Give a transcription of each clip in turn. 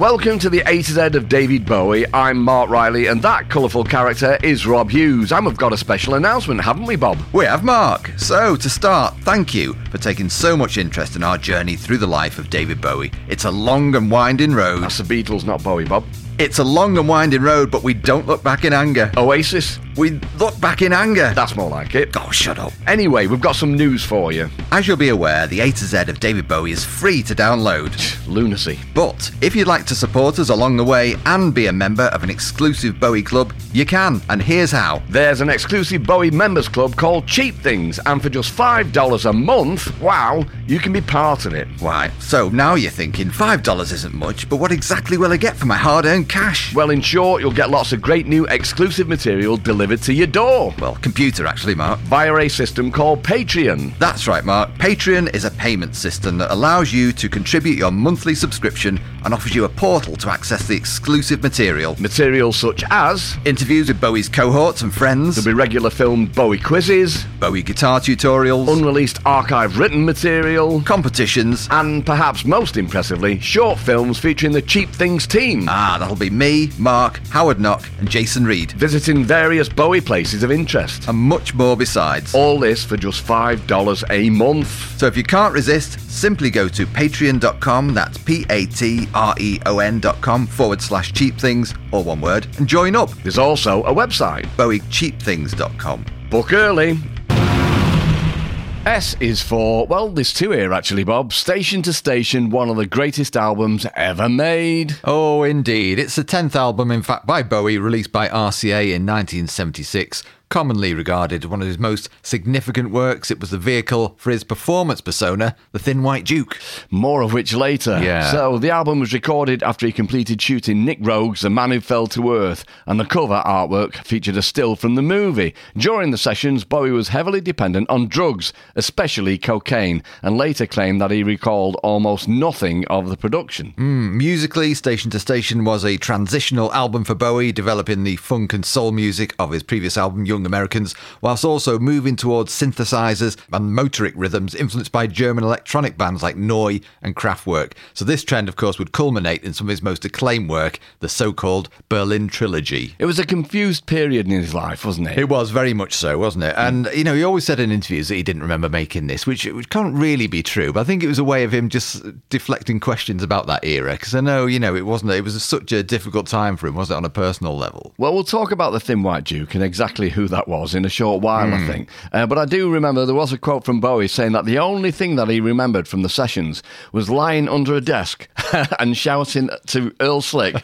Welcome to the A to Z of David Bowie. I'm Mark Riley, and that colourful character is Rob Hughes. And we've got a special announcement, haven't we, Bob? We have, Mark. So, to start, thank you for taking so much interest in our journey through the life of David Bowie. It's a long and winding road. That's the Beatles, not Bowie, Bob. It's a long and winding road, but we don't look back in anger. Oasis? We look back in anger. That's more like it. Oh, shut up. Anyway, we've got some news for you. As you'll be aware, the A to Z of David Bowie is free to download. Lunacy. But if you'd like to support us along the way and be a member of an exclusive Bowie club, you can. And here's how. There's an exclusive Bowie members club called Cheap Things, and for just $5 a month, wow, you can be part of it. Why? So now you're thinking $5 isn't much, but what exactly will I get for my hard earned cash? Well, in short, you'll get lots of great new exclusive material delivered to your door. Well, computer actually, Mark. Via a system called Patreon. That's right, Mark. Patreon is a payment system that allows you to contribute your monthly subscription and offers you a portal to access the exclusive material. Material such as interviews with Bowie's cohorts and friends, there'll be regular filmed Bowie quizzes, Bowie guitar tutorials, unreleased archive written material, competitions, and perhaps most impressively, short films featuring the Cheap Things team. Ah, that'll be me, Mark, Howard Knock, and Jason Reed, visiting various Bowie places of interest, and much more besides. All this for just $5 a month. So if you can't resist, simply go to patreon.com, that's P A T R E O N.com forward slash cheap things, or one word, and join up. There's also a website, bowiecheapthings.com. Book early. S is for, well, there's two here actually, Bob. Station to Station, one of the greatest albums ever made. Oh, indeed. It's the 10th album, in fact, by Bowie, released by RCA in 1976 commonly regarded as one of his most significant works. It was the vehicle for his performance persona, the Thin White Duke. More of which later. Yeah. So the album was recorded after he completed shooting Nick Roeg's The Man Who Fell to Earth, and the cover artwork featured a still from the movie. During the sessions, Bowie was heavily dependent on drugs, especially cocaine, and later claimed that he recalled almost nothing of the production. Mm, musically, Station to Station was a transitional album for Bowie, developing the funk and soul music of his previous album, Young Americans, whilst also moving towards synthesizers and motorik rhythms influenced by German electronic bands like Neu and Kraftwerk. So this trend, of course, would culminate in some of his most acclaimed work, the so-called Berlin Trilogy. It was a confused period in his life, wasn't it? It was very much so, wasn't it? And you know, he always said in interviews that he didn't remember making this, which, which can't really be true. But I think it was a way of him just deflecting questions about that era, because I know, you know, it wasn't. It was such a difficult time for him, wasn't it, on a personal level? Well, we'll talk about the Thin White Duke and exactly who that was in a short while, mm. I Hmm. think. Uh, but I do remember there was a quote from Bowie saying that the only thing that he remembered from the sessions was lying under a desk and shouting to Earl Slick,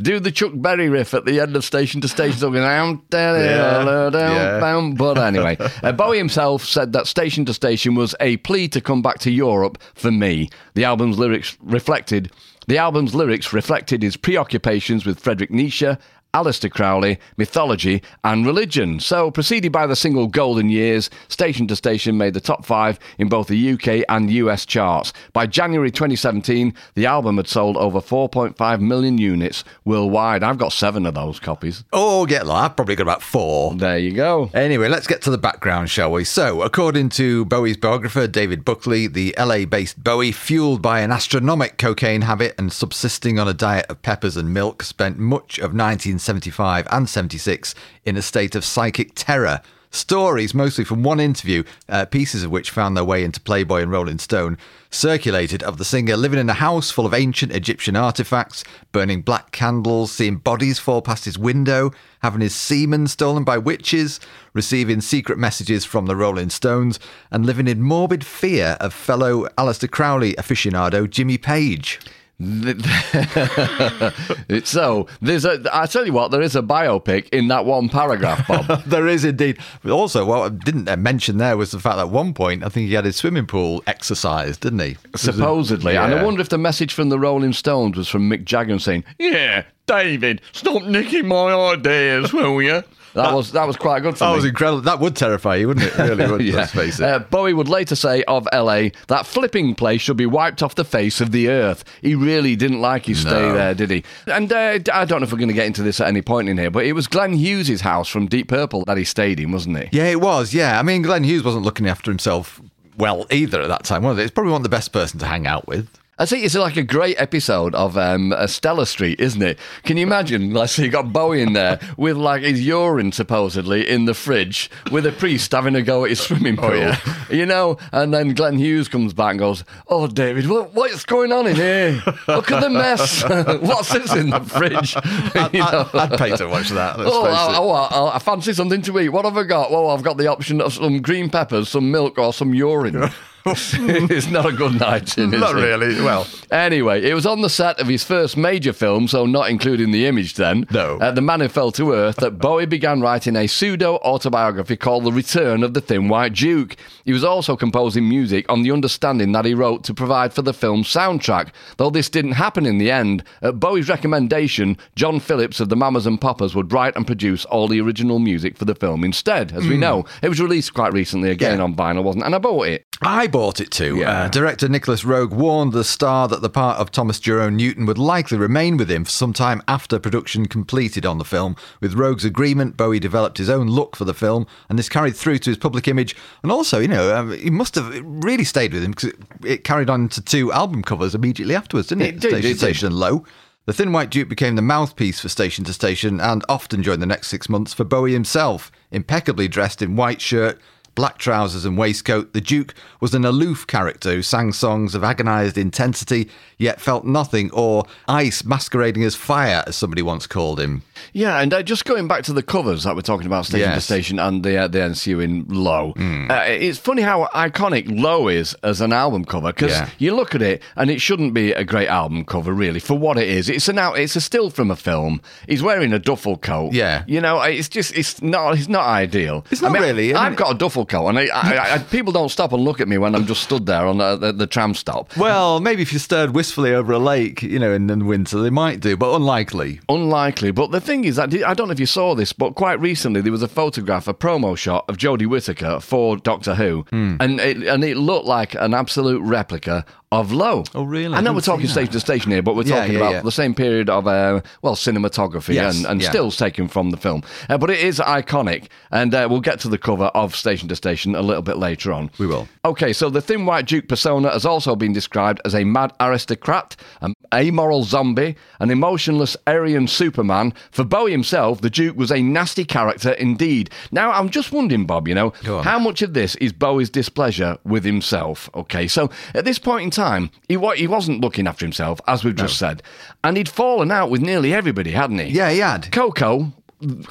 "Do the Chuck Berry riff at the end of Station to Station." Talking down, down, down. But anyway, uh, Bowie himself said that Station to Station was a plea to come back to Europe for me. The album's lyrics reflected. The album's lyrics reflected his preoccupations with Frederick Nietzsche, Aleister Crowley, mythology, and religion. So, preceded by the single Golden Years, Station to Station made the top five in both the UK and US charts. By January 2017, the album had sold over 4.5 million units worldwide. I've got seven of those copies. Oh, get low. I've probably got about four. There you go. Anyway, let's get to the background, shall we? So, according to Bowie's biographer, David Buckley, the LA based Bowie, fueled by an astronomical cocaine habit and subsisting on a diet of peppers and milk, spent much of 1975 and 76 in a state of psychic terror. Stories, mostly from one interview, uh, pieces of which found their way into Playboy and Rolling Stone, circulated of the singer living in a house full of ancient Egyptian artifacts, burning black candles, seeing bodies fall past his window, having his semen stolen by witches, receiving secret messages from the Rolling Stones, and living in morbid fear of fellow Aleister Crowley aficionado Jimmy Page. It's so there's a. I tell you what, there is a biopic in that one paragraph, Bob. there is indeed. Also, what I didn't mention there was the fact that at one point, I think he had his swimming pool exercise, didn't he? supposedly. And I wonder if the message from the Rolling Stones was from Mick Jagger saying, "Yeah, David, stop nicking my ideas, will you?" That was that was quite good for That me. was incredible. That would terrify you, wouldn't it? Really would. Let's face it. Uh, Bowie would later say of LA that flipping place should be wiped off the face of the earth. He really didn't like his stay No. there, did he? And uh, I don't know if we're going to get into this at any point in here, but it was Glenn Hughes' house from Deep Purple that he stayed in, wasn't he? yeah, it was. Yeah, I mean, Glenn Hughes wasn't looking after himself well either at that time, was it? It's probably one of the best person to hang out with. I think it's like a great episode of um, uh, Stella Street, isn't it? Can you imagine? Like, so you got Bowie in there with like his urine supposedly in the fridge, with a priest having a go at his swimming pool, yeah. you know. And then Glenn Hughes comes back and goes, "Oh, David, what, what's going on in here? Look at the mess. What's this in the fridge?" You know? I, would pay to watch that. Oh, I, oh I, I fancy something to eat. What have I got? Well, I've got the option of some green peppers, some milk, or some urine. it's not a good night in, is Not it? really. Well, Anyway, it was on the set of his first major film, so not including the image then. No. Uh, the Man Who Fell to Earth, that Bowie began writing a pseudo autobiography called The Return of the Thin White Duke. He was also composing music on the understanding that he wrote to provide for the film's soundtrack. Though this didn't happen in the end, at Bowie's recommendation, John Phillips of the Mamas and Papas would write and produce all the original music for the film instead. As we know, it was released quite recently again Hmm. Yeah. on vinyl, wasn't it? And I bought it. I bought it too. Yeah. Uh, director Nicolas Roeg warned the star that the part of Thomas Jerome Newton would likely remain with him for some time after production completed on the film. With Roeg's agreement, Bowie developed his own look for the film, and this carried through to his public image. And also, you know, um, he must have really stayed with him because it, it carried on to two album covers immediately afterwards, didn't it? It did, Station it to. Station and Low. The Thin White Duke became the mouthpiece for Station to Station and often during the next six months for Bowie himself. Impeccably dressed in white shirt, black trousers and waistcoat, the Duke was an aloof character who sang songs of agonised intensity, yet felt nothing, or ice masquerading as fire, as somebody once called him. Yeah, and uh, just going back to the covers that we're talking about, station to station, and the uh, the ensuing Low. Uh, it's funny how iconic Low is as an album cover because Yeah. you look at it and it shouldn't be a great album cover really for what it is. It's an out, it's a still from a film. He's wearing a duffel coat. Yeah. you know, it's just it's not it's not ideal. It's not really, I I've mean- got a duffel and I, I, I, people don't stop and look at me when I'm just stood there on the, the, the tram stop. Well, maybe if you stared wistfully over a lake, you know, in the winter, they might do, but unlikely. Unlikely, but the thing is that I don't know if you saw this, but quite recently there was a photograph, a promo shot of Jodie Whittaker for Doctor Who, Hmm. and it, and it looked like an absolute replica of Low. Oh, really? I know I we're talking station to station here, but we're Yeah, talking yeah, about yeah. the same period of uh, well cinematography Yes, and, and stills taken from the film. Uh, but it is iconic, and uh, we'll get to the cover of Station to Station a little bit later on. We will. Okay, so the Thin White Duke persona has also been described as a mad aristocrat, an amoral zombie, an emotionless Aryan Superman. For Bowie himself, the Duke was a nasty character indeed. Now, I'm just wondering, Bob, you know, how much of this is Bowie's displeasure with himself? Okay, so at this point in time, he, wa- he wasn't looking after himself, as we've just said, and he'd fallen out with nearly everybody, hadn't he? Yeah, he had. Coco,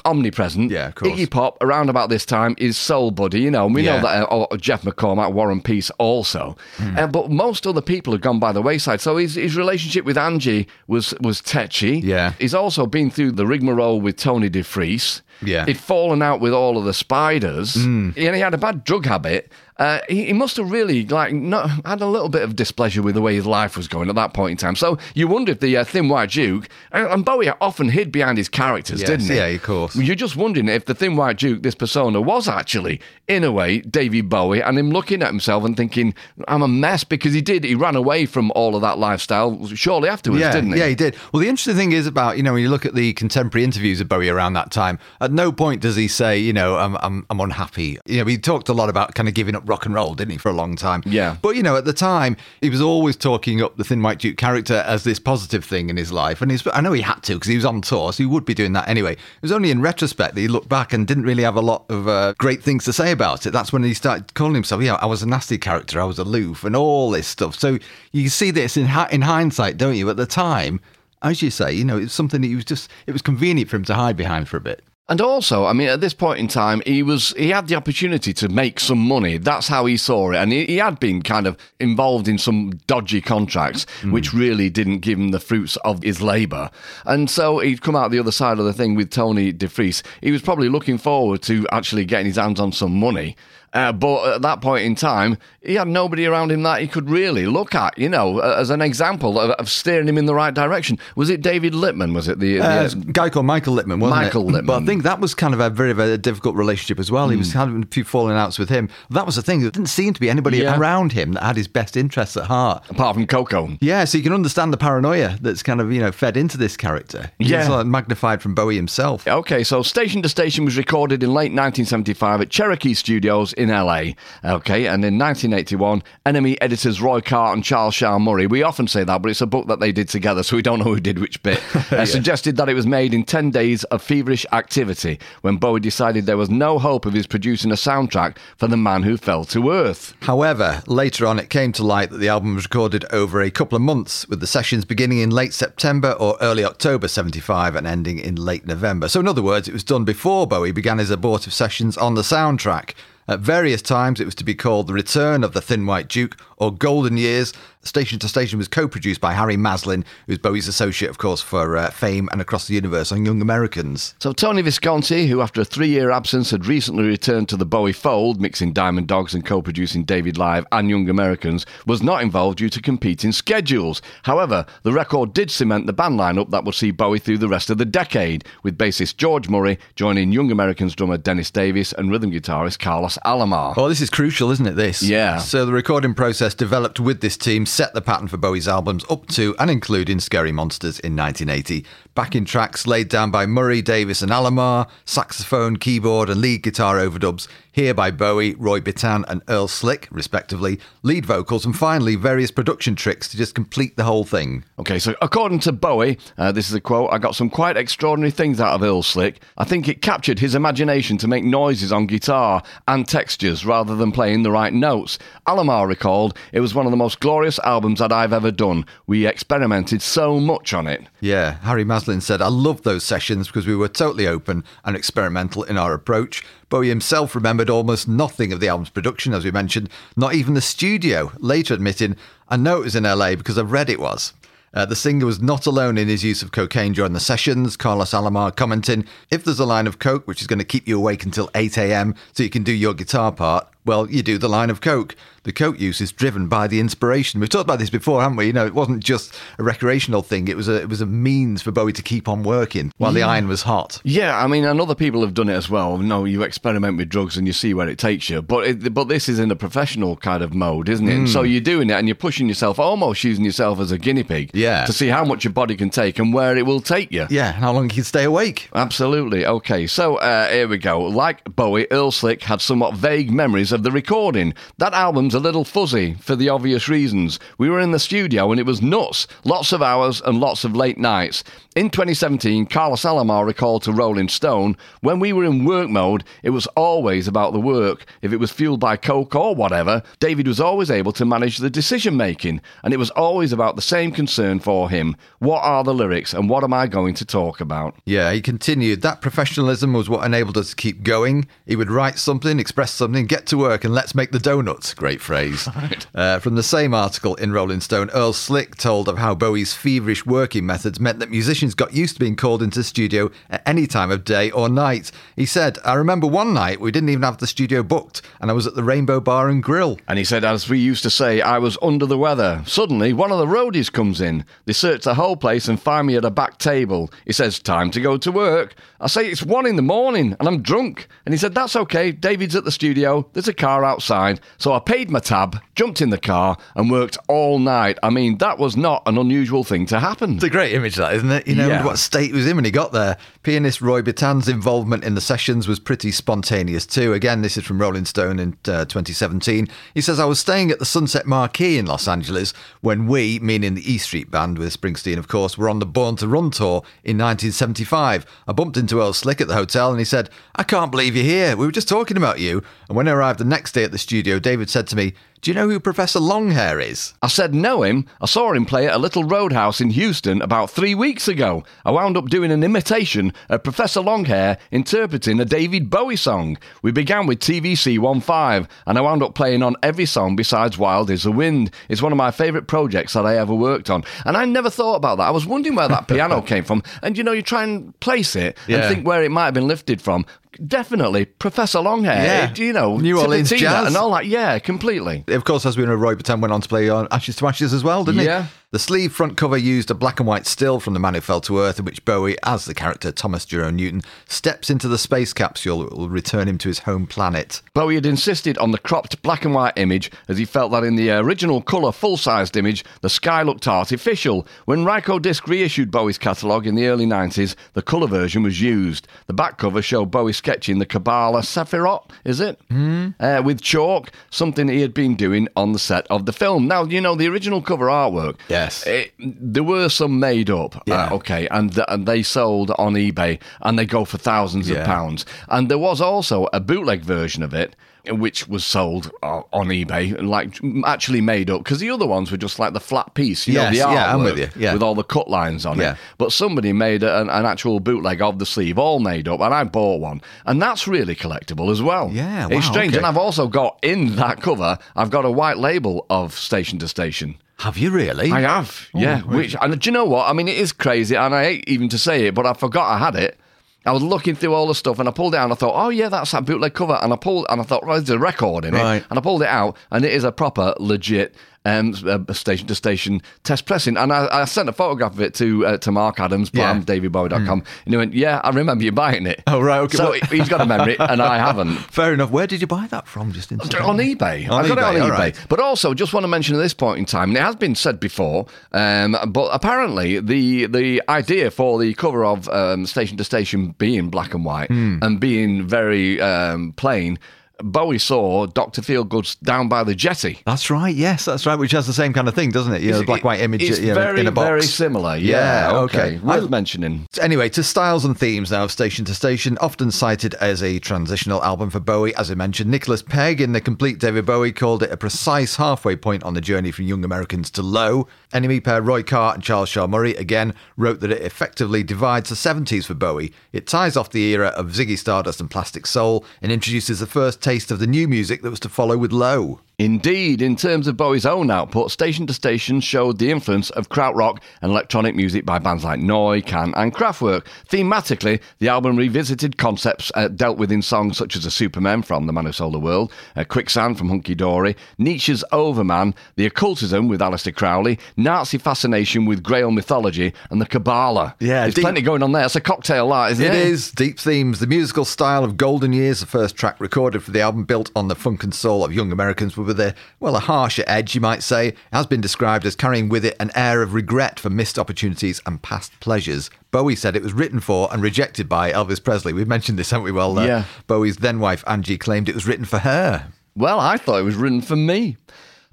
omnipresent. Yeah, of course. Iggy Pop, around about this time, is soul buddy. You know, and we Yeah. know that uh, oh, Geoff MacCormack, Warren Peace also. Hmm. Uh, but most other people have gone by the wayside. So his, his relationship with Angie was, was tetchy. Yeah. He's also been through the rigmarole with Tony DeFries. Yeah. He'd fallen out with all of the spiders. Hmm. And he had a bad drug habit. Uh, he, he must have really like not, had a little bit of displeasure with the way his life was going at that point in time. So you wonder if the uh, Thin White Duke and, and Bowie often hid behind his characters, Yes, didn't he? yeah, of course. You're just wondering if the Thin White Duke, this persona, was actually, in a way, David Bowie, and him looking at himself and thinking, I'm a mess because he did. He ran away from all of that lifestyle shortly afterwards, yeah, didn't he? Yeah, he did. Well, the interesting thing is about, you know, when you look at the contemporary interviews of Bowie around that time, at no point does he say, you know, I'm, I'm, I'm unhappy. You know, he talked a lot about kind of giving up rock and roll, didn't he, for a long time? Yeah. But, you know, at the time, he was always talking up the Thin White Duke character as this positive thing in his life. And he's, I know he had to because he was on tour, so he would be doing that anyway. It was only in retrospect that he looked back and didn't really have a lot of uh, great things to say about it. That's when he started calling himself, yeah, I was a nasty character, I was aloof, and all this stuff. So you see this in, in hindsight, don't you? At the time, as you say, you know, it's something that he was just, it was convenient for him to hide behind for a bit. And also, I mean, at this point in time, he was he had the opportunity to make some money. That's how he saw it, and he, he had been kind of involved in some dodgy contracts, mm. which really didn't give him the fruits of his labour. And so he'd come out the other side of the thing with Tony DeFries. He was probably looking forward to actually getting his hands on some money. Uh, but at that point in time, he had nobody around him that he could really look at, you know, as an example of, of steering him in the right direction. Was it David Lippman? Was it the, uh, the guy called Michael? Wasn't Michael it? Lippman. But I think that was kind of a very, very difficult relationship as well. He was hmm. having a few falling outs with him. That was the thing. There didn't seem to be anybody yeah. around him that had his best interests at heart, apart from Coco. Yeah, so you can understand the paranoia that's kind of you know fed into this character. Yeah, like magnified from Bowie himself. Okay, so Station to Station was recorded in late 1975 at Cherokee Studios in LA. Okay, and in 1981, NME editors Roy Carr and Charles Shaar Murray, we often say that, but it's a book that they did together, so we don't know who did which bit, uh, yeah. suggested that it was made in 10 days of feverish activity when Bowie decided there was no hope of his producing a soundtrack for The Man Who Fell to Earth. However, later on it came to light that the album was recorded over a couple of months, with the sessions beginning in late September or early October 75 and ending in late November. So, in other words, it was done before Bowie began his abortive sessions on the soundtrack. At various times, it was to be called The Return of the Thin White Duke or Golden Years. Station to Station was co produced by Harry Maslin, who's Bowie's associate, of course, for uh, Fame and Across the Universe on Young Americans. So, Tony Visconti, who after a three year absence had recently returned to the Bowie fold, mixing Diamond Dogs and co producing David Live and Young Americans, was not involved due to competing schedules. However, the record did cement the band lineup that would see Bowie through the rest of the decade, with bassist George Murray joining Young Americans drummer Dennis Davis and rhythm guitarist Carlos Alomar. Oh, this is crucial, isn't it? This? Yeah. So, the recording process developed with this team set the pattern for Bowie's albums up to and including Scary Monsters in 1980. Backing tracks laid down by Murray, Davis, and Alomar, saxophone, keyboard, and lead guitar overdubs here by Bowie, Roy Bittan, and Earl Slick, respectively, lead vocals, and finally various production tricks to just complete the whole thing. Okay, so according to Bowie, uh, this is a quote I got some quite extraordinary things out of Earl Slick. I think it captured his imagination to make noises on guitar and textures rather than playing the right notes. Alomar recalled, it was one of the most glorious albums that I've ever done. We experimented so much on it. Yeah, Harry Maslin said, I loved those sessions because we were totally open and experimental in our approach. Bowie himself remembered almost nothing of the album's production, as we mentioned, not even the studio, later admitting, I know it was in LA because I've read it was. Uh, the singer was not alone in his use of cocaine during the sessions. Carlos Alomar commenting, if there's a line of coke which is going to keep you awake until 8 a.m. so you can do your guitar part, well, you do the line of coke the coke use is driven by the inspiration. We've talked about this before, haven't we? You know, it wasn't just a recreational thing; it was a it was a means for Bowie to keep on working while yeah. the iron was hot. Yeah, I mean, and other people have done it as well. No, you experiment with drugs and you see where it takes you, but it, but this is in a professional kind of mode, isn't it? Mm. So you're doing it and you're pushing yourself, almost using yourself as a guinea pig, yeah, to see how much your body can take and where it will take you. Yeah, how long you can stay awake. Absolutely. Okay, so uh, here we go. Like Bowie, Earl Slick had somewhat vague memories of the recording. That album's a little fuzzy for the obvious reasons. We were in the studio and it was nuts. Lots of hours and lots of late nights. In 2017, Carlos Alomar recalled to Rolling Stone, when we were in work mode, it was always about the work. If it was fueled by coke or whatever, David was always able to manage the decision making, and it was always about the same concern for him. What are the lyrics and what am I going to talk about? Yeah, he continued. That professionalism was what enabled us to keep going. He would write something, express something, get to work, and let's make the donuts. Great phrase. uh, from the same article in Rolling Stone, Earl Slick told of how Bowie's feverish working methods meant that musicians musicians got used to being called into the studio at any time of day or night. He said, I remember one night we didn't even have the studio booked and I was at the Rainbow Bar and Grill. And he said, as we used to say, I was under the weather. Suddenly, one of the roadies comes in. They search the whole place and find me at a back table. He says, Time to go to work. I say, It's one in the morning and I'm drunk. And he said, That's okay. David's at the studio. There's a a car outside, so I paid my tab, jumped in the car, and worked all night. I mean, that was not an unusual thing to happen. It's a great image, that isn't it? You know Yeah. what state he was in when he got there. Pianist Roy Bittan's involvement in the sessions was pretty spontaneous too. Again, this is from Rolling Stone in uh, 2017. He says, "I was staying at the Sunset Marquis in Los Angeles when we, meaning the E Street Band with Springsteen, of course, were on the Born to Run tour in 1975. I bumped into Earl Slick at the hotel, and he said, "I can't believe you're here. We were just talking about you." And when I arrived the next day at the studio, David said to me, "Do you know who Professor Longhair is?" I said, know him. I saw him play at a little roadhouse in Houston about three weeks ago. I wound up doing an imitation of Professor Longhair interpreting a David Bowie song. We began with TVC 15, and I wound up playing on every song besides Wild is the Wind. It's one of my favourite projects that I ever worked on. And I never thought about that. I was wondering where that piano came from. And you know, you try and place it Yeah. and think where it might have been lifted from. Definitely Professor Longhair. Yeah. It- you know, New Orleans jazz. and all that. Yeah, completely. Of course, as we know, Roy Bittan went on to play on Ashes to Ashes as well, didn't he? Yeah. he? The sleeve front cover used a black and white still from The Man Who Fell to Earth, in which Bowie, as the character Thomas Jerome Newton, steps into the space capsule that will return him to his home planet. Bowie had insisted on the cropped black and white image as he felt that in the original colour full sized image, the sky looked artificial. When Rykodisc reissued Bowie's catalogue in the early 90s, the colour version was used. The back cover showed Bowie sketching the Kabbalah Sephirot, is it? Mm. Uh, with chalk, something he had been doing on the set of the film. Now, you know, the original cover artwork. Yes. It, there were some made up, Yeah. uh, okay, and, and they sold on eBay and they go for thousands Yeah. of pounds. And there was also a bootleg version of it. Which was sold on eBay, and like actually made up, because the other ones were just like the flat piece, you know, Yes, the yeah, I'm with you, yeah. with all the cut lines on Yeah. it. But somebody made an, an actual bootleg of the sleeve, all made up, and I bought one, and that's really collectible as well. Yeah, it's strange, okay. and I've also got in that cover, I've got a white label of Station to Station. Have you really? I have, oh, yeah. Which and do you know what? I mean, it is crazy, and I hate even to say it, but I forgot I had it. I was looking through all the stuff, and I pulled it out. and I thought, oh yeah, that's that bootleg cover, and I pulled, and I thought, well, there's a record in it, Right. and I pulled it out, and it is a proper, legit. Um, station to station test pressing, and I, I sent a photograph of it to uh, to Mark Adams, Yeah. DavidBowie.com, and he went, "Yeah, I remember you buying it." Oh, right, okay. So Well- he's got a memory, and I haven't. Fair enough. Where did you buy that from? Just On eBay. On I got eBay, it on eBay. right. But also, just want to mention at this point in time, and it has been said before, um, but apparently the the idea for the cover of um, Station to Station being black and white Hmm. and being very um, plain, Bowie saw Dr. Feelgood's Down by the Jetty. That's right. Yes, that's right. Which has the same kind of thing, doesn't it? You know, the black and white image It's you know, very, in a box. very similar. Yeah, Yeah, okay. okay. Worth mentioning. Anyway, to styles and themes now of Station to Station, often cited as a transitional album for Bowie, as I mentioned. Nicholas Pegg in The Complete David Bowie called it a precise halfway point on the journey from Young Americans to Low. NME pair Roy Carr and Charles Shaar Murray again wrote that it effectively divides the 70s for Bowie. It ties off the era of Ziggy Stardust and Plastic Soul and introduces the first taste of the new music that was to follow with Low. Indeed, in terms of Bowie's own output, Station to Station showed the influence of krautrock and electronic music by bands like Neu, Can, and Kraftwerk. Thematically, the album revisited concepts uh, dealt with in songs such as The Superman from The Man Who Sold the World, uh, Quicksand from Hunky Dory, Nietzsche's Overman, The Occultism with Aleister Crowley, Nazi fascination with Grail mythology, and the Kabbalah. Yeah, there's deep- plenty going on there. It's a cocktail, that, isn't it? It is deep themes. The musical style of Golden Years, the first track recorded for the album, built on the funk and soul of young Americans, with a well a harsher edge, you might say, has been described as carrying with it an air of regret for missed opportunities and past pleasures. Bowie said it was written for and rejected by Elvis Presley. We've mentioned this, haven't we? Well, uh, Yeah. Bowie's then wife Angie claimed it was written for her. Well, I thought it was written for me.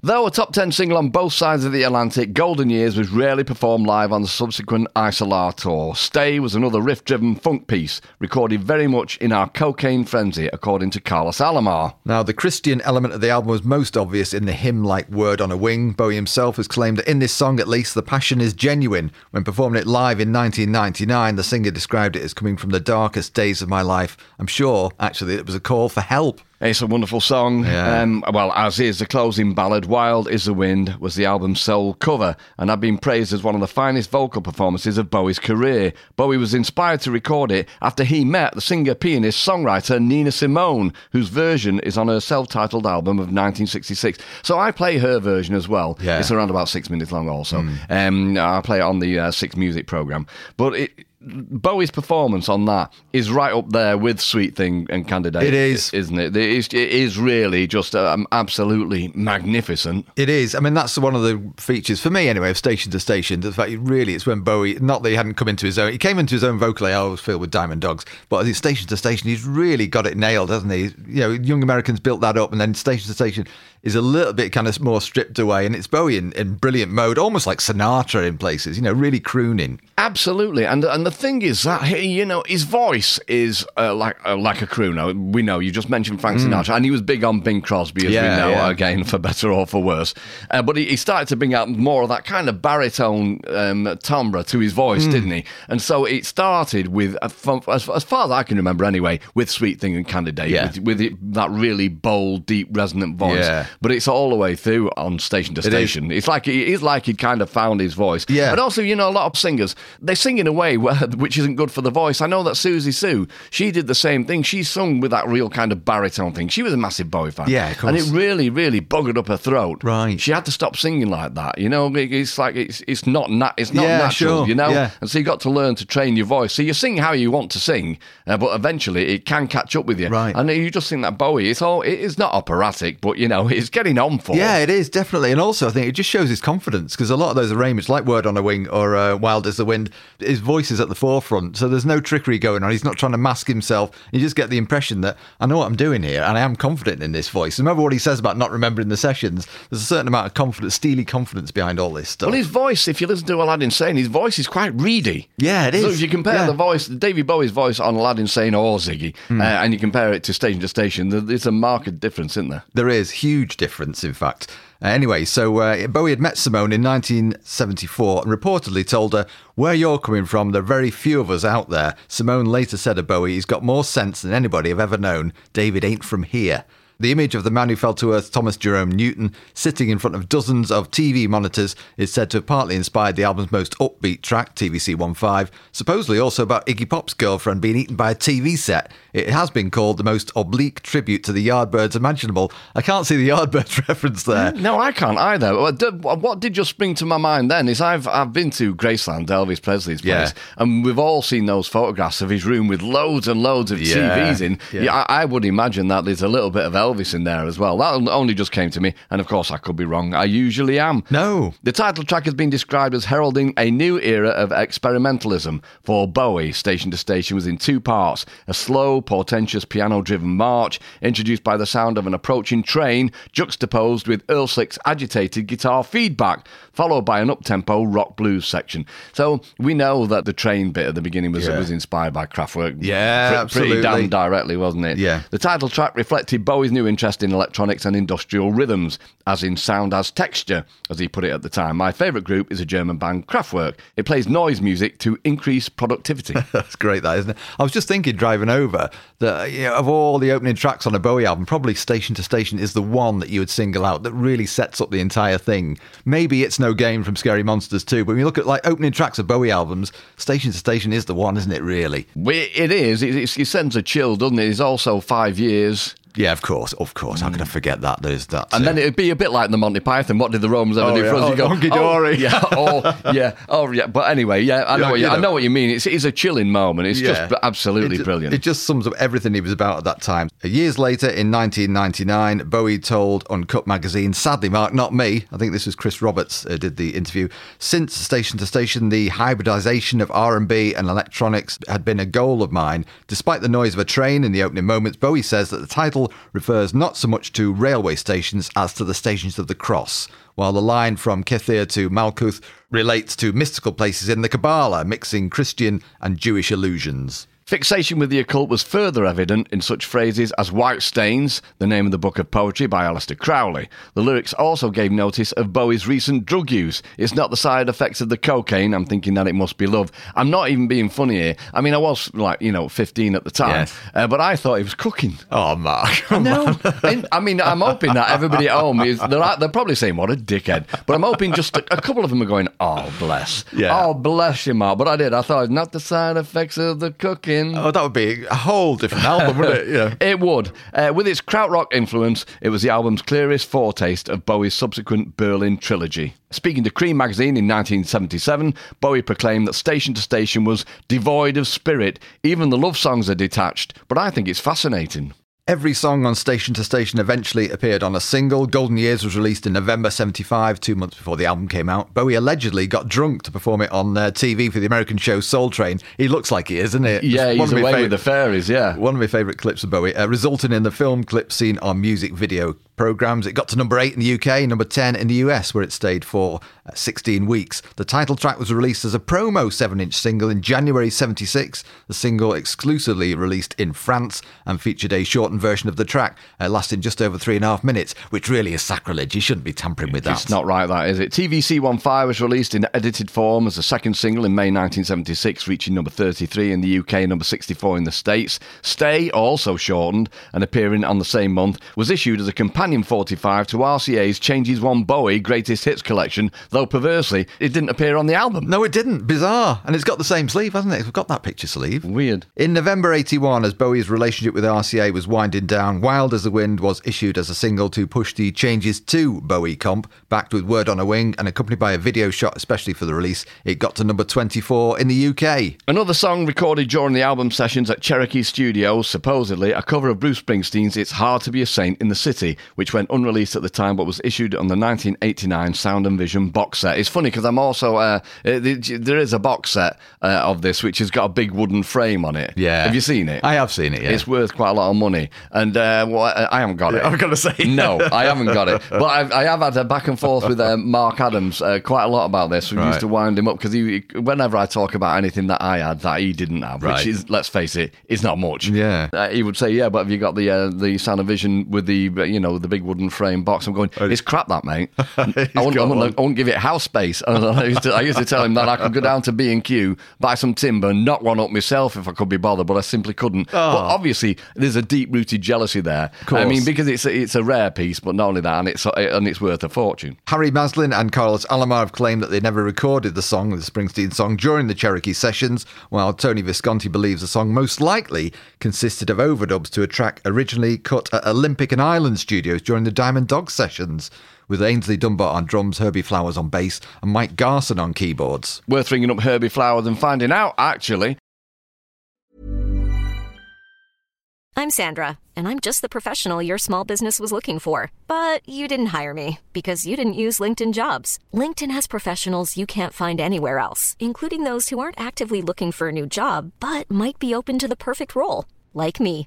Though a top 10 single on both sides of the Atlantic, Golden Years was rarely performed live on the subsequent Isolar tour. Stay was another riff driven funk piece, recorded very much in our cocaine frenzy, according to Carlos Alomar. Now, the Christian element of the album was most obvious in the hymn like Word on a Wing. Bowie himself has claimed that in this song, at least, the passion is genuine. When performing it live in 1999, the singer described it as coming from the darkest days of my life. I'm sure, actually, it was a call for help. It's a wonderful song. Yeah. Um, well, as is the closing ballad, Wild is the Wind, was the album's sole cover and had been praised as one of the finest vocal performances of Bowie's career. Bowie was inspired to record it after he met the singer, pianist, songwriter Nina Simone, whose version is on her self titled album of 1966. So I play her version as well. Yeah. It's around about six minutes long, also. Um, I play it on the uh, Six Music program. But it Bowie's performance on that is right up there with Sweet Thing and Candidate. It is. isn't it? It is, it is really just um, absolutely magnificent. It is. I mean, that's one of the features for me, anyway, of Station to Station. The fact, really, it's when Bowie. Not that he hadn't come into his own. He came into his own vocally. I always feel with Diamond Dogs, but as it's Station to Station, he's really got it nailed, hasn't he? You know, Young Americans built that up, and then Station to Station is a little bit kind of more stripped away, and it's Bowie in, in brilliant mode, almost like Sinatra in places. You know, really crooning. Absolutely, and and the thing is that he, you know his voice is uh, like uh, like a crooner. We know you just mentioned Frank Sinatra, and he was big on Bing Crosby, as Mm. Yeah, we know yeah. again for better or for worse. Uh, but he, he started to bring out more of that kind of baritone um, timbre to his Mm. voice, didn't he? And so it started with, uh, from, as, as far as I can remember, anyway, with Sweet Thing and Candidate, Yeah. with, with it, that really bold, deep, resonant voice. But it's all the way through on station to is. station. It's like he, it's like he kind of found his voice. Yeah. And also, you know, a lot of singers they sing in a way where, which isn't good for the voice. I know that Siouxsie Sioux, she did the same thing. She sung with that real kind of baritone thing. She was a massive Bowie fan. Yeah, of And it really, really buggered up her throat. Right. She had to stop singing like that. You know, it's like it's it's not nat- it's not Yeah, natural. sure. You know, Yeah. and so you got to learn to train your voice. So you sing how you want to sing, uh, but eventually it can catch up with you. Right. And you just think that Bowie, it's all it is not operatic, but you know, it's getting on for. Yeah, it is definitely, and also I think it just shows his confidence because a lot of those arrangements, like "Word on a Wing" or uh, "Wild as the Wind," his voice is at the forefront, so there's no trickery going on. He's not trying to mask himself. You just get the impression that I know what I'm doing here, and I am confident in this voice. Remember what he says about not remembering the sessions. There's a certain amount of confidence, steely confidence behind all this stuff. Well, his voice, if you listen to Aladdin Sane, his voice is quite reedy. Yeah, it is. So if you compare Yeah. the voice, David Bowie's voice on Aladdin Sane or Ziggy, Hmm. uh, and you compare it to station to station, there's a marked difference, isn't there? There is huge difference, in fact. Uh, anyway, so uh, Bowie had met Simone in 1974 and reportedly told her, "Where you're coming from, there are very few of us out there." Simone later said of Bowie, "He's got more sense than anybody I've ever known. David ain't from here." The image of the man who fell to earth, Thomas Jerome Newton, sitting in front of dozens of TV monitors, is said to have partly inspired the album's most upbeat track, TVC 15, supposedly also about Iggy Pop's girlfriend being eaten by a TV set. It has been called the most oblique tribute to the Yardbirds imaginable. I can't see the Yardbirds reference there. Mm, no, I can't either. What did, just spring to my mind then is I've I've been to Graceland, Elvis Presley's place, Yeah. and we've all seen those photographs of his room with loads and loads of Yeah, TVs in. yeah. Yeah, I, I would imagine that there's a little bit of Elvis in there as well. That only just came to me, and of course I could be wrong. I usually am. No. The title track has been described as heralding a new era of experimentalism. For Bowie, Station to Station was in two parts a slow, portentous piano driven march, introduced by the sound of an approaching train, juxtaposed with Earl Slick's agitated guitar feedback, followed by an up-tempo rock blues section. So we know that the train bit at the beginning was, Yeah. was inspired by Kraftwerk. Yeah, Pre- absolutely. Pretty damn directly, wasn't it? Yeah. The title track reflected Bowie's new interest in electronics and industrial rhythms, as in sound as texture, as he put it at the time. My favourite group is a German band, Kraftwerk. It plays noise music to increase productivity. That's great, that isn't it? I was just thinking driving over that you know, of all the opening tracks on a Bowie album, probably Station to Station is the one that you would single out that really sets up the entire thing. Maybe it's no game from Scary Monsters too, but when you look at like opening tracks of Bowie albums, Station to Station is the one, isn't it? Really? It is. It, it sends a chill, doesn't it? It's also five years. Yeah, of course, of course. How could I forget that? There's that. And then it'd be a bit like the Monty Python. What did the Romans ever Oh, do yeah. for us? Oh, You go, Hunky oh, yeah, oh, yeah, oh, yeah. But anyway, yeah, I know, Yeah, what you, you I know. know what you mean. It's, it's a chilling moment. It's Yeah. just absolutely It- brilliant. It just sums up everything he was about at that time. Years later, in 1999, Bowie told Uncut magazine, "Sadly, Mark, not me. I think this was Chris Roberts uh, did the interview. Since Station to Station, the hybridization of R&B and electronics had been a goal of mine. Despite the noise of a train in the opening moments, Bowie says that the title refers not so much to railway stations as to the stations of the cross." While the line from Kether to Malkuth relates to mystical places in the Kabbalah, mixing Christian and Jewish illusions. Fixation with the occult was further evident in such phrases as White Stains, the name of the book of poetry by Aleister Crowley. The lyrics also gave notice of Bowie's recent drug use. It's not the side effects of the cocaine, I'm thinking that it must be love. I'm not even being funny here. I mean, I was like, you know, 15 at the time, Yes. uh, but I thought he was cooking. Oh, Mark. No, And, I mean, I'm hoping that everybody at home is, they're, they're probably saying, what a dickhead. But I'm hoping just a, a couple of them are going, oh, bless. Yeah. Oh, bless you, Mark. But I did. I thought, it's not the side effects of the cooking. Berlin. Oh, that would be a whole different album, wouldn't it? Yeah. It would. Uh, with its krautrock influence, it was the album's clearest foretaste of Bowie's subsequent Berlin trilogy. Speaking to Creem magazine in 1977, Bowie proclaimed that Station to Station was devoid of spirit. Even the love songs are detached, but I think it's fascinating. Every song on Station to Station eventually appeared on a single. Golden Years was released in November 75, two months before the album came out. Bowie allegedly got drunk to perform it on uh, TV for the American show Soul Train. He looks like he is, isn't it? Yeah, he's away fav- with the fairies, yeah. One of my favourite clips of Bowie, uh, resulting in the film clip seen on music video programmes. It got to number 8 in the UK, number 10 in the US, where it stayed for uh, 16 weeks. The title track was released as a promo 7 inch single in January 76. The single exclusively released in France and featured a shortened version of the track, uh, lasting just over three and a half minutes, which really is sacrilege. You shouldn't be tampering with that. It's not right, that is it? TVC 15 was released in edited form as a second single in May 1976, reaching number 33 in the UK number 64 in the States. Stay, also shortened and appearing on the same month, was issued as a companion 45 to RCA's Changes One Bowie Greatest Hits collection, though perversely, it didn't appear on the album. No, it didn't. Bizarre. And it's got the same sleeve, hasn't it? It's got that picture sleeve. Weird. In November 81, as Bowie's relationship with RCA was winding down, Wild as the Wind was issued as a single to push the Changes Two Bowie comp, backed with Word on a Wing and accompanied by a video shot especially for the release. It got to number 24 in the UK. Another song recorded during the album sessions at Cherokee Studios, supposedly a cover of Bruce Springsteen's It's Hard to Be a Saint in the City, which went unreleased at the time but was issued on the 1989 Sound and Vision box set. It's funny because I'm also, uh, uh, there is a box set uh, of this which has got a big wooden frame on it. Yeah. Have you seen it? I have seen it, yeah. It's worth quite a lot of money. And uh, well, I I haven't got it. I'm gonna say. No, I haven't got it. But I've, I have had a back and forth with uh, Mark Adams uh, quite a lot about this. We Right. used to wind him up because he, whenever I talk about anything that I had that he didn't have, Right. which is, let's face it, is not much. Yeah. Uh, he would say, "Yeah, but have you got the uh, the Sound and Vision with the you know the big wooden frame box?" I'm going, "It's crap, that mate. I won't, I, won't. I won't give it house space." And I used, to, I used to tell him that I could go down to B and Q, buy some timber, and knock one up myself if I could be bothered, but I simply couldn't. But obviously, there's a deep rooted jealousy there. I mean, because it's a, it's a rare piece, but not only that, and it's and it's worth a fortune. Harry Maslin and Carlos Alomar have claimed that they never recorded the song, the Springsteen song, during the Cherokee sessions, while Tony Visconti believes the song most likely consisted of overdubs to a track originally cut at Olympic and Island Studios during the Diamond Dog sessions, with Aynsley Dunbar on drums, Herbie Flowers on bass, and Mike Garson on keyboards. Worth ringing up Herbie Flowers and finding out. Actually, I'm Sandra, and I'm just the professional your small business was looking for. But you didn't hire me because you didn't use LinkedIn jobs. LinkedIn has professionals you can't find anywhere else, including those who aren't actively looking for a new job but might be open to the perfect role, like me.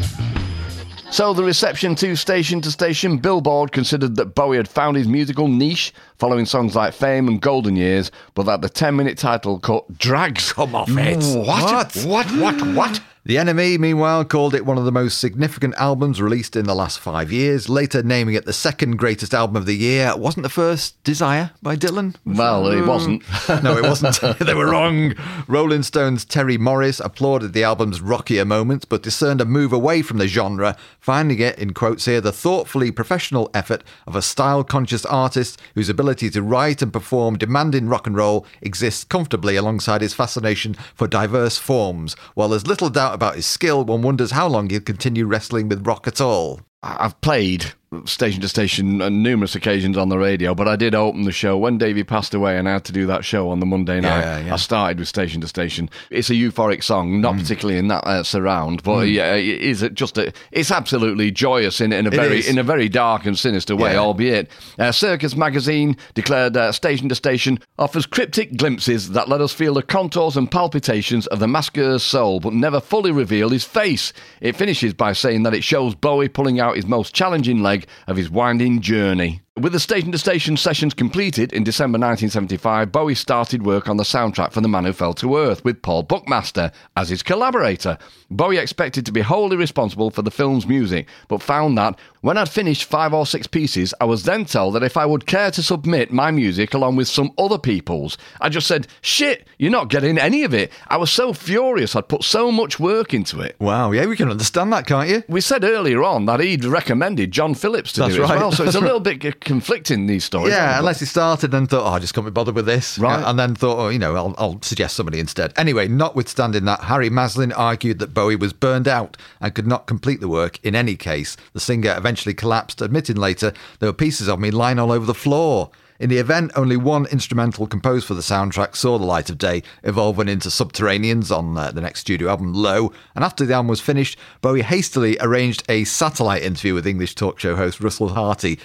So the reception to Station to Station, Billboard considered that Bowie had found his musical niche following songs like Fame and Golden Years, but that the 10-minute title cut drags. Come off it. What? What? What? What? What? The NME, meanwhile, called it one of the most significant albums released in the last five years, later naming it the second greatest album of the year. Wasn't the first Desire by Dylan? Well, it wasn't. no, it wasn't. they were wrong. Rolling Stone's Terry Morris applauded the album's rockier moments, but discerned a move away from the genre, finding it, in quotes here, the thoughtfully professional effort of a style conscious artist whose ability to write and perform demanding rock and roll exists comfortably alongside his fascination for diverse forms. While there's little doubt about his skill, one wonders how long he'll continue wrestling with rock at all. I've played station to station on numerous occasions on the radio, but I did open the show when Davey passed away and I had to do that show on the Monday night. Yeah, yeah. I started with station to station. It's a euphoric song, not particularly in that uh, surround, but yeah, it is just a, it's absolutely joyous in, in a It very is. in a very dark and sinister way, Yeah. albeit. Uh, Circus magazine declared uh, station to station offers cryptic glimpses that let us feel the contours and palpitations of the masquer's soul, but never fully reveal his face. It finishes by saying that it shows Bowie pulling out his most challenging leg of his winding journey. With the station to station sessions completed in December 1975, Bowie started work on the soundtrack for The Man Who Fell to Earth with Paul Buckmaster as his collaborator. Bowie expected to be wholly responsible for the film's music, but found that when I'd finished five or six pieces, I was then told that if I would care to submit my music along with some other people's, I just said, shit, you're not getting any of it. I was so furious I'd put so much work into it. Wow, yeah, we can understand that, can't you? We said earlier on that he'd recommended John Phillips to That's do it right. as well, so it's a little bit conflicting these stories. Yeah, unless he started and thought, oh, I just can't be bothered with this. Right. And then thought, oh, you know, I'll, I'll suggest somebody instead. Anyway, notwithstanding that, Harry Maslin argued that Bowie was burned out and could not complete the work in any case. The singer eventually collapsed, admitting later there were pieces of me lying all over the floor. In the event, only one instrumental composed for the soundtrack saw the light of day, evolving into Subterraneans on uh, the next studio album, Low. And after the album was finished, Bowie hastily arranged a satellite interview with English talk show host Russell Harty.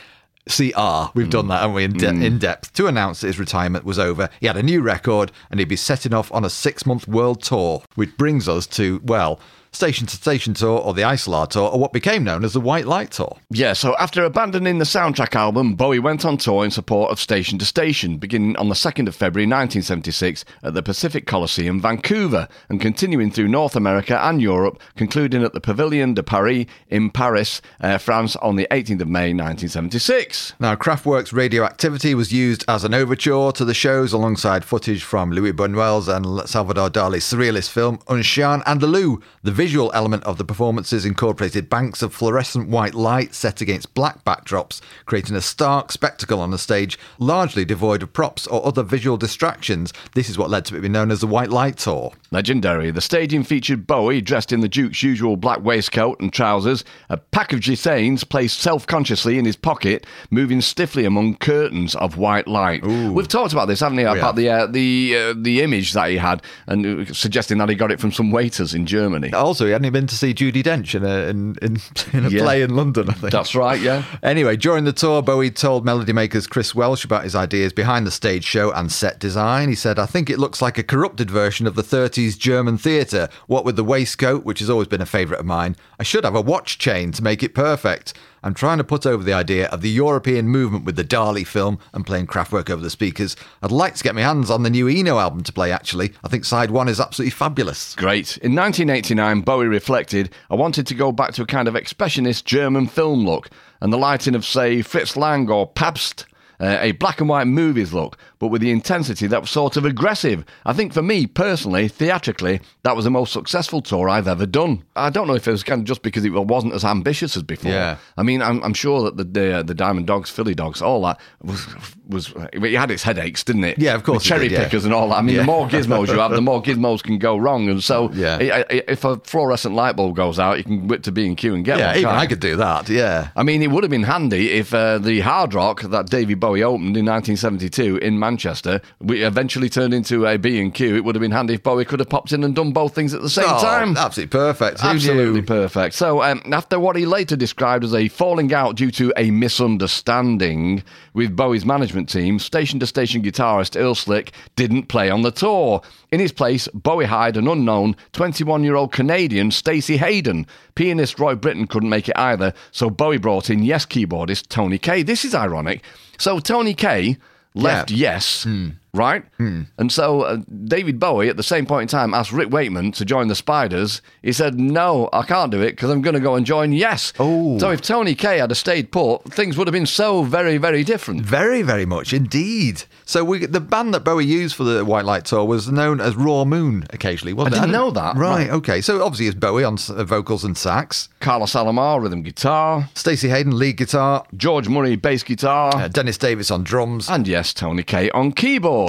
CR, ah, we've done mm. that, haven't we, in, de- mm. in depth, to announce that his retirement was over. He had a new record and he'd be setting off on a six month world tour, which brings us to, well, Station to Station Tour or the Isolar Tour, or what became known as the White Light Tour. Yeah, so after abandoning the soundtrack album, Bowie went on tour in support of Station to Station, beginning on the 2nd of February 1976 at the Pacific Coliseum, Vancouver, and continuing through North America and Europe, concluding at the Pavilion de Paris in Paris, uh, France, on the 18th of May 1976. Now, Kraftwerk's radioactivity was used as an overture to the shows alongside footage from Louis Buñuel's and Salvador Dali's surrealist film Un Chien Andalou. The visual element of the performances incorporated banks of fluorescent white light set against black backdrops, creating a stark spectacle on the stage, largely devoid of props or other visual distractions. This is what led to it being known as the White Light Tour. Legendary. The staging featured Bowie dressed in the Duke's usual black waistcoat and trousers, a pack of Gitanes placed self consciously in his pocket, moving stiffly among curtains of white light. We've talked about this, haven't we? About the uh, the uh, the image that he had, and uh, suggesting that he got it from some waiters in Germany. Also, he hadn't been to see Judi Dench in a, in, in, in a Yeah. play in London, I think. That's right, yeah. Anyway, during the tour, Bowie told Melody Maker's Chris Welch about his ideas behind the stage show and set design. He said, I think it looks like a corrupted version of the 30s German theatre. What with the waistcoat, which has always been a favourite of mine, I should have a watch chain to make it perfect. I'm trying to put over the idea of the European movement with the Dali film and playing Kraftwerk over the speakers. I'd like to get my hands on the new Eno album to play, actually. I think side one is absolutely fabulous. Great. In 1989, Bowie reflected, I wanted to go back to a kind of expressionist German film look and the lighting of, say, Fritz Lang or Pabst. Uh, a black and white movies look, but with the intensity that was sort of aggressive. I think for me personally, theatrically, that was the most successful tour I've ever done. I don't know if it was kind of just because it wasn't as ambitious as before. Yeah. I mean, I'm, I'm sure that the, the the Diamond Dogs, Philly Dogs, all that was was it had its headaches, didn't it? Yeah, of course it cherry did, yeah. pickers and all that. I mean, Yeah. the more gizmos you have, the more gizmos can go wrong. And so, Yeah. i- i- if a fluorescent light bulb goes out, you can whip to B and Q and get Yeah, one. even I could do that, yeah. I mean, it would have been handy if uh, the Hard Rock that Davy Bowie opened in 1972 in Manchester, we eventually turned into a B and Q. It would have been handy if Bowie could have popped in and done both things at the same Oh, time. Absolutely perfect. Who Absolutely knew? perfect. So, um, after what he later described as a falling out due to a misunderstanding with Bowie's management team, station to station guitarist Earl Slick didn't play on the tour. In his place, Bowie hired an unknown 21 year old Canadian, Stacey Heydon. Pianist Roy Bittan couldn't make it either, so Bowie brought in Yes keyboardist Tony Kaye. This is ironic. So, Tony Kaye left Yes, hmm. Right? And so uh, David Bowie, at the same point in time, asked Rick Wakeman to join the Spiders. He said, "No, I can't do it because I'm going to go and join Yes." Oh. so if Tony Kaye had stayed put, things would have been so very, very different. Very, very much indeed. So we, the band that Bowie used for the White Light tour was known as Raw Moon. Occasionally, wasn't I it? didn't know that. Right, Right. Okay. So obviously, it's Bowie on uh, vocals and sax, Carlos Alomar, rhythm guitar, Stacey Heydon lead guitar, George Murray, bass guitar, uh, Dennis Davis on drums. and yes, Tony Kaye on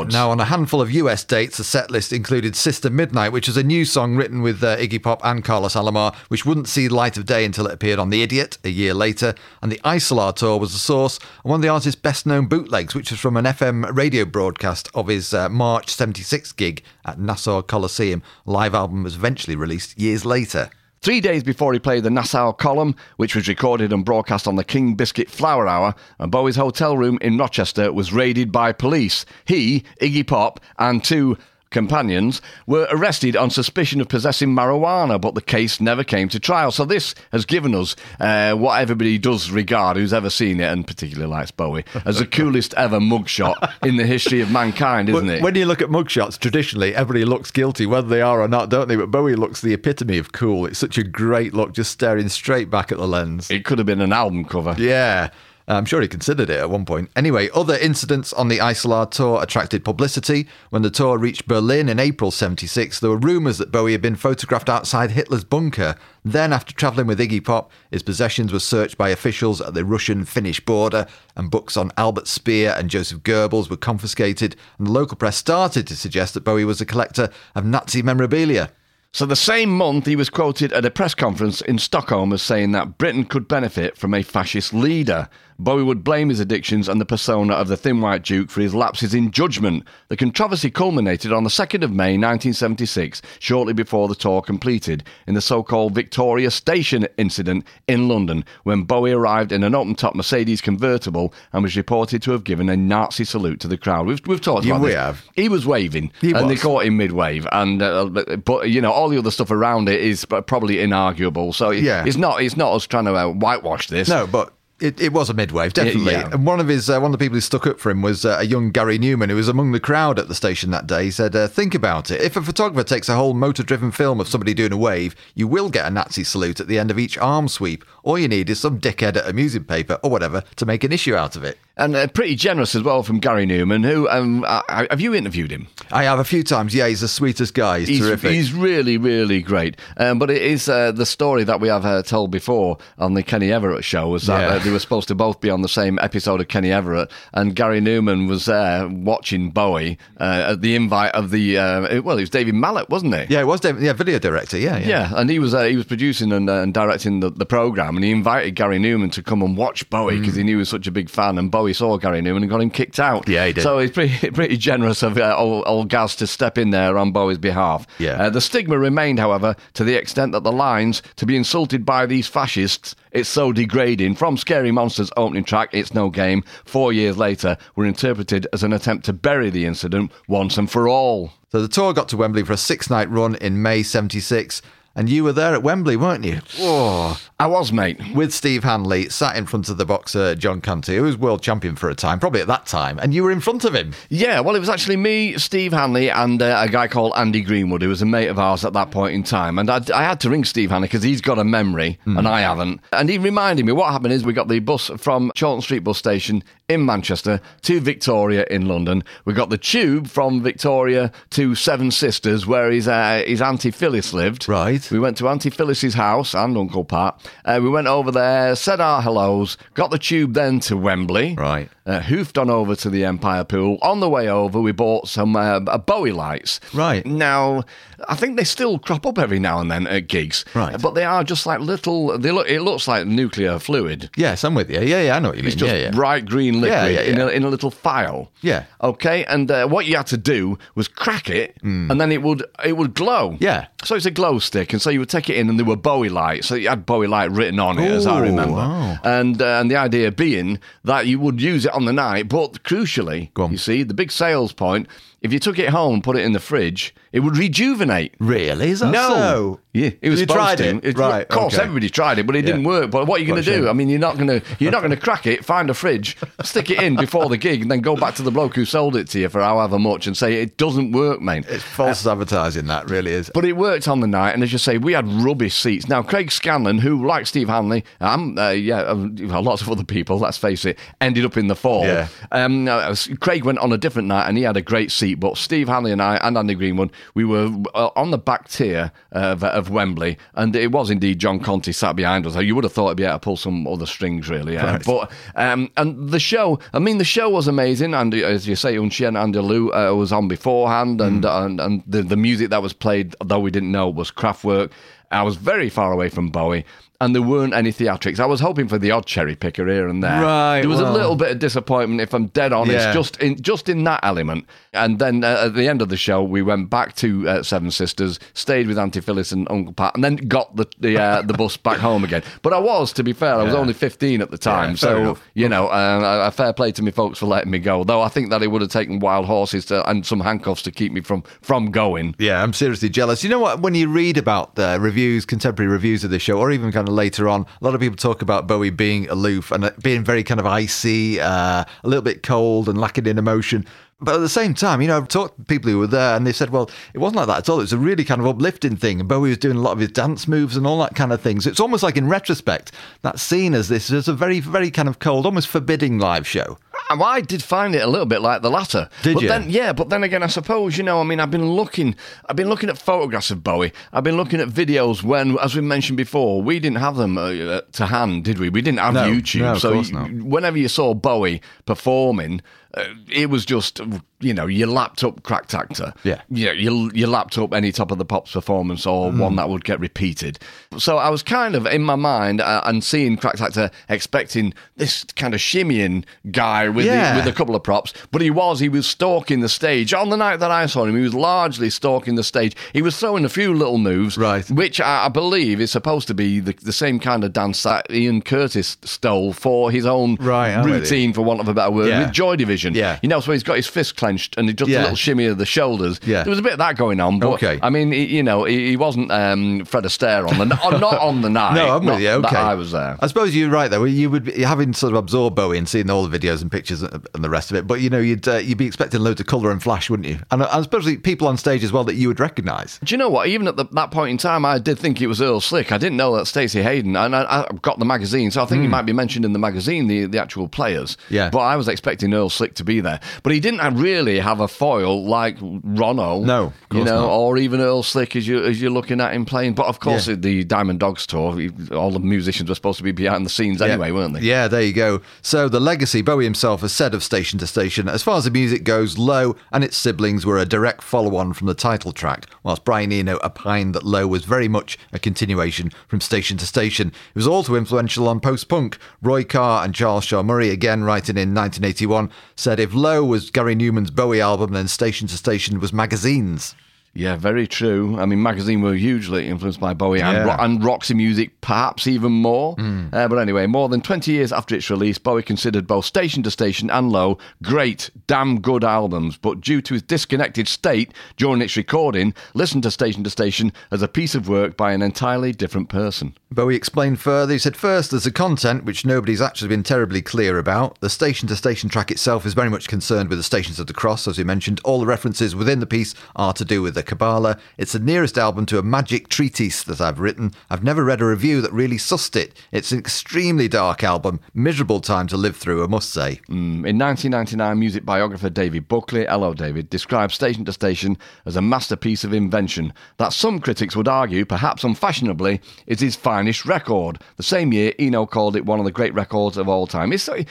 Now, on a handful of US dates, the set list included Sister Midnight, which was a new song written with uh, Iggy Pop and Carlos Alomar, which wouldn't see the light of day until it appeared on The Idiot a year later. And the Isolar tour was the source, and one of the artist's best known bootlegs, which was from an FM radio broadcast of his uh, March 76 gig at Nassau Coliseum. Live album was eventually released years later. Three days before he played the Nassau Column, which was recorded and broadcast on the King Biscuit Flower Hour, and Bowie's hotel room in Rochester was raided by police. He, Iggy Pop, and two companions were arrested on suspicion of possessing marijuana, but the case never came to trial. So this has given us uh, what everybody does regard, who's ever seen it, and particularly likes Bowie, as the coolest ever mugshot in the history of mankind, isn't it? When you look at mugshots, traditionally everybody looks guilty, whether they are or not, don't they? But Bowie looks the epitome of cool. It's such a great look, just staring straight back at the lens. it could have been an album cover. Yeah. Uh, I'm sure he considered it at one point. Anyway, other incidents on the Isolar tour attracted publicity. When the tour reached Berlin in April 76, there were rumours that Bowie had been photographed outside Hitler's bunker. Then, after travelling with Iggy Pop, his possessions were searched by officials at the Russian Finnish border, and books on Albert Speer and Joseph Goebbels were confiscated. And the local press started to suggest that Bowie was a collector of Nazi memorabilia. So the same month, he was quoted at a press conference in Stockholm as saying that Britain could benefit from a fascist leader. Bowie would blame his addictions and the persona of the Thin White Duke for his lapses in judgment. The controversy culminated on the 2nd of May 1976, shortly before the tour completed, in the so-called Victoria Station incident in London, when Bowie arrived in an open-top Mercedes convertible and was reported to have given a Nazi salute to the crowd. We've, we've talked Yeah, about we this. have. He was waving, He and they caught him mid-wave, and uh, but you know all the other stuff around it is probably inarguable. So Yeah. it's not it's not us trying to uh, whitewash this. No, but it, it was a midwave, definitely. yeah. And one of his uh, one of the people who stuck up for him was uh, a young Gary Numan, who was among the crowd at the station that day. He said, uh, "Think about it. If a photographer takes a whole motor-driven film of somebody doing a wave, you will get a Nazi salute at the end of each arm sweep. All you need is some dickhead at a music paper or whatever to make an issue out of it." And uh, pretty generous as well from Gary Numan. Who um, have you interviewed him? I have a few times. Yeah, he's the sweetest guy. He's, He's, terrific. he's really, really great. Um, but it is uh, the story that we have uh, told before on the Kenny Everett show was that Yeah. uh, they were supposed to both be on the same episode of Kenny Everett, and Gary Numan was there watching Bowie uh, at the invite of the uh, well, it was David Mallet, wasn't it? yeah, it was David, yeah, video director. Yeah, yeah. Yeah, and he was uh, he was producing and, uh, and directing the, the program, and he invited Gary Numan to come and watch Bowie because he knew he was such a big fan, and Bowie saw Gary Numan and got him kicked out. Yeah, he did. So he's pretty pretty generous of uh, old, old Gaz to step in there on Bowie's behalf. Yeah. Uh, the stigma remained, however, to the extent that the lines "to be insulted by these fascists." It's so degrading. From Scary Monsters' opening track, It's No Game, four years later, were interpreted as an attempt to bury the incident once and for all. So the tour got to Wembley for a six-night run in May '76, and you were there at Wembley, weren't you? Oh. I was, mate. with Steve Hanley, sat in front of the boxer John Conteh, who was world champion for a time, probably at that time, and you were in front of him. Yeah, well, it was actually me, Steve Hanley, and uh, a guy called Andy Greenwood, who was a mate of ours at that point in time. And I, I had to ring Steve Hanley because he's got a memory, and I haven't. And he reminded me what happened is we got the bus from Chorlton Street bus station in Manchester to Victoria in London. We got the tube from Victoria to Seven Sisters, where his, uh, his Auntie Phyllis lived. Right. We went to Auntie Phyllis's house and Uncle Pat. Uh, we went over there, said our hellos, got the tube then to Wembley. Right. Uh, hoofed on over to the Empire Pool. On the way over, we bought some uh, uh, Bowie lights. Right. Now, I think they still crop up every now and then at gigs. Right. But they are just like little. They look. It looks like nuclear fluid. Yes, I'm with you. Yeah, yeah, I know what you mean. It's just yeah, yeah. bright green liquid Yeah, yeah, In, a, in a little phial. Yeah. Okay, and uh, what you had to do was crack it, and then it would it would glow. Yeah. So it's a glow stick, and so you would take it in, and there were Bowie lights. So you had Bowie light written on it, as I remember. wow. And uh, and the idea being that you would use it on the night, but crucially, you see, the big sales point. If you took it home and put it in the fridge, it would rejuvenate. Really? Is that no. so? Yeah, it was You supposed tried to. it? Right, Of course, okay. everybody tried it, but it didn't work. But what are you going to do? shame. I mean, you're not going to you're not going to crack it. Find a fridge, stick it in before the gig, and then go back to the bloke who sold it to you for however much and say it doesn't work, mate. It's false advertising, that really is. But it worked on the night, and as you say, we had rubbish seats. Now, Craig Scanlon, who, like Steve Hanley, um, uh, yeah, uh, lots of other people, let's face it, ended up in the fall. Yeah. Um, uh, Craig went on a different night, and he had a great seat. But Steve Hanley and I, and Andy Greenwood, we were uh, on the back tier of, of Wembley, and it was indeed John Conteh sat behind us. You would have thought he'd be able to pull some other strings, really. uh, Right. But um, and the show, I mean, the show was amazing, and uh, as you say, Un Chien Andalou uh, was on beforehand, and Mm. and, and the, the music that was played, though we didn't know, was Kraftwerk. I was very far away from Bowie. And there weren't any theatrics. I was hoping for the odd cherry picker here and there. Right, There was well. a little bit of disappointment, if I'm dead honest, Yeah. just in just in that element. And then uh, at the end of the show, we went back to uh, Seven Sisters, stayed with Auntie Phyllis and Uncle Pat, and then got the the, uh, the bus back home again. But I was, to be fair, I was Yeah. only 15 at the time, Yeah, so enough. you know, uh, a fair play to me folks for letting me go. Though I think that it would have taken wild horses to, and some handcuffs to keep me from from going. Yeah, I'm seriously jealous. You know what? When you read about the reviews, contemporary reviews of the show, or even kind of later on, a lot of people talk about Bowie being aloof and being very kind of icy, uh, a little bit cold and lacking in emotion. But at the same time, you know, I've talked to people who were there and they said, well, it wasn't like that at all. It was a really kind of uplifting thing. And Bowie was doing a lot of his dance moves and all that kind of thing. So it's almost like in retrospect, that's seen as this as a very, very kind of cold, almost forbidding live show. Well, I did find it a little bit like the latter. Did but you? Then, yeah, but then again, I suppose you know. I mean, I've been looking. I've been looking at photographs of Bowie. I've been looking at videos when, as we mentioned before, we didn't have them uh, to hand, did we? We didn't have No, YouTube, no, of so course you- not. whenever you saw Bowie performing. Uh, it was just, you know, you lapped up Cracked Actor. Yeah. You, know, you, you lapped up any Top of the Pops performance or Mm. one that would get repeated. So I was kind of in my mind uh, and seeing Cracked Actor expecting this kind of shimmying guy with, Yeah. the, with a couple of props, but he was, he was stalking the stage. On the night that I saw him, he was largely stalking the stage. He was throwing a few little moves, Right. which I, I believe is supposed to be the, the same kind of dance that Ian Curtis stole for his own Right, I'm with you. routine, for want of a better word, Yeah. with Joy Division. Yeah. You know, so he's got his fist clenched and he just Yeah. a little shimmy of the shoulders. Yeah. There was a bit of that going on, but Okay. I mean, he, you know, he, he wasn't um, Fred Astaire on the not on the night. No, I'm not with you. Okay, I was there. I suppose you're right though. You would be, having sort of absorbed Bowie and seeing all the videos and pictures and the rest of it. But you know, you'd uh, you'd be expecting loads of colour and flash, wouldn't you? And, and especially people on stage as well that you would recognise. Do you know what? Even at the, that point in time, I did think it was Earl Slick. I didn't know that Stacey Heydon, and I, I got the magazine, so I think he might be mentioned in the magazine, the, the actual players. Hmm. Yeah. But I was expecting Earl Slick to be there. But he didn't really have a foil like Ronno. No, you know, not. or even Earl Slick as you as you're looking at him playing. But of course, Yeah. the Diamond Dogs tour, all the musicians were supposed to be behind the scenes anyway, yeah. weren't they? Yeah, there you go. So the legacy Bowie himself has said of Station to Station, as far as the music goes, Low and its siblings were a direct follow-on from the title track, whilst Brian Eno opined that Low was very much a continuation from Station to Station. It was also influential on post-punk. Roy Carr and Charles Shaar Murray, again writing in 1981, said if Low was Gary Numan's Bowie album, then Station to Station was Magazine's. Yeah, very true. I mean, magazine were hugely influenced by Bowie and, Yeah. ro- and Roxy music, perhaps even more. Hmm. Uh, but anyway, more than 20 years after its release, Bowie considered both Station to Station and Low great, damn good albums. But due to his disconnected state during its recording, listen to Station to Station as a piece of work by an entirely different person. Bowie explained further. He said, First, there's the content, which nobody's actually been terribly clear about. The station to station track itself is very much concerned with the Stations of the Cross, as we mentioned. All the references within the piece are to do with the Kabbalah. It's the nearest album to a magic treatise that I've written. I've never read a review that really sussed it. It's an extremely dark album, miserable time to live through, I must say. Mm, In 1999, music biographer David Buckley, hello David, described Station to Station as a masterpiece of invention that some critics would argue, perhaps unfashionably, is his finest record. The same year, Eno called it one of the great records of all time. It's, uh,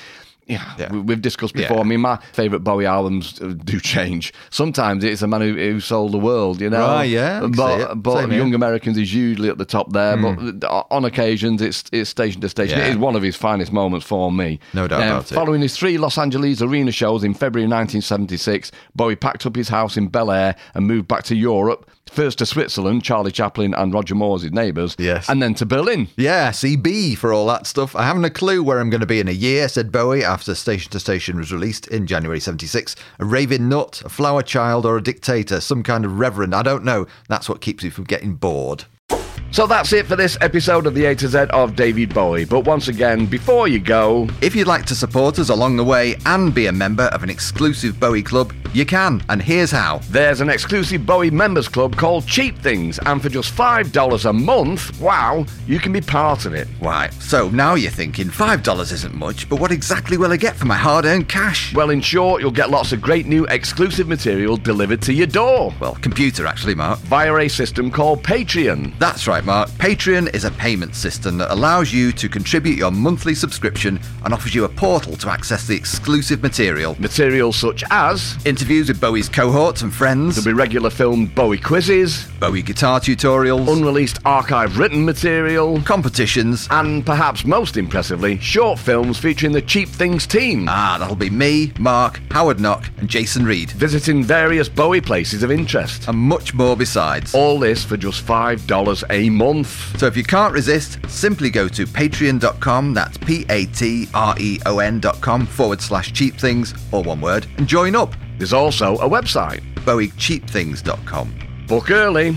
yeah, Yeah. we- we've discussed before. Yeah. I mean, my favourite Bowie albums uh, do change. Sometimes it's a man who, who sold the world, you know. Right, yeah, I can see But, but here. Young Americans is usually at the top there. But uh, on occasions, it's it's Station to Station. Yeah. It is one of his finest moments for me. No doubt Um, about it. Following his three Los Angeles arena shows in February 1976, Bowie packed up his house in Bel Air and moved back to Europe. First to Switzerland, Charlie Chaplin and Roger Moore's his neighbours. Yes. And then to Berlin. Yeah, CB for all that stuff. I haven't a clue where I'm going to be in a year, said Bowie after Station to Station was released in January 76. A raving nut, a flower child, or a dictator, some kind of reverend. I don't know. That's what keeps me from getting bored. So that's it for this episode of the A to Z of David Bowie. But once again, before you go, If you'd like to support us along the way and be a member of an exclusive Bowie club, you can, and here's how. there's an exclusive Bowie members club called Cheap Things, and for just $5 a month, wow, you can be part of it. Right, so now you're thinking $5 isn't much, but what exactly will I get for my hard earned cash? Well, in short, you'll get lots of great new exclusive material delivered to your door Well, computer actually, Mark. via a system called Patreon. That's right, Mark. Patreon is a payment system that allows you to contribute your monthly subscription and offers you a portal to access the exclusive material. Material such as Interviews with Bowie's cohorts and friends, there'll be regular film Bowie quizzes, Bowie guitar tutorials, unreleased archive written material, competitions. and perhaps most impressively, short films featuring the Cheap Things team. Ah, that'll be me, Mark, Howard Knock, and Jason Reed, Visiting various Bowie places of interest. and much more besides. All this for just $5 a month. So if you can't resist, simply go to patreon.com, that's P A T R E O N.com forward slash cheap things, or one word, and join up. There's also a website. BowieCheapThings.com. Book early.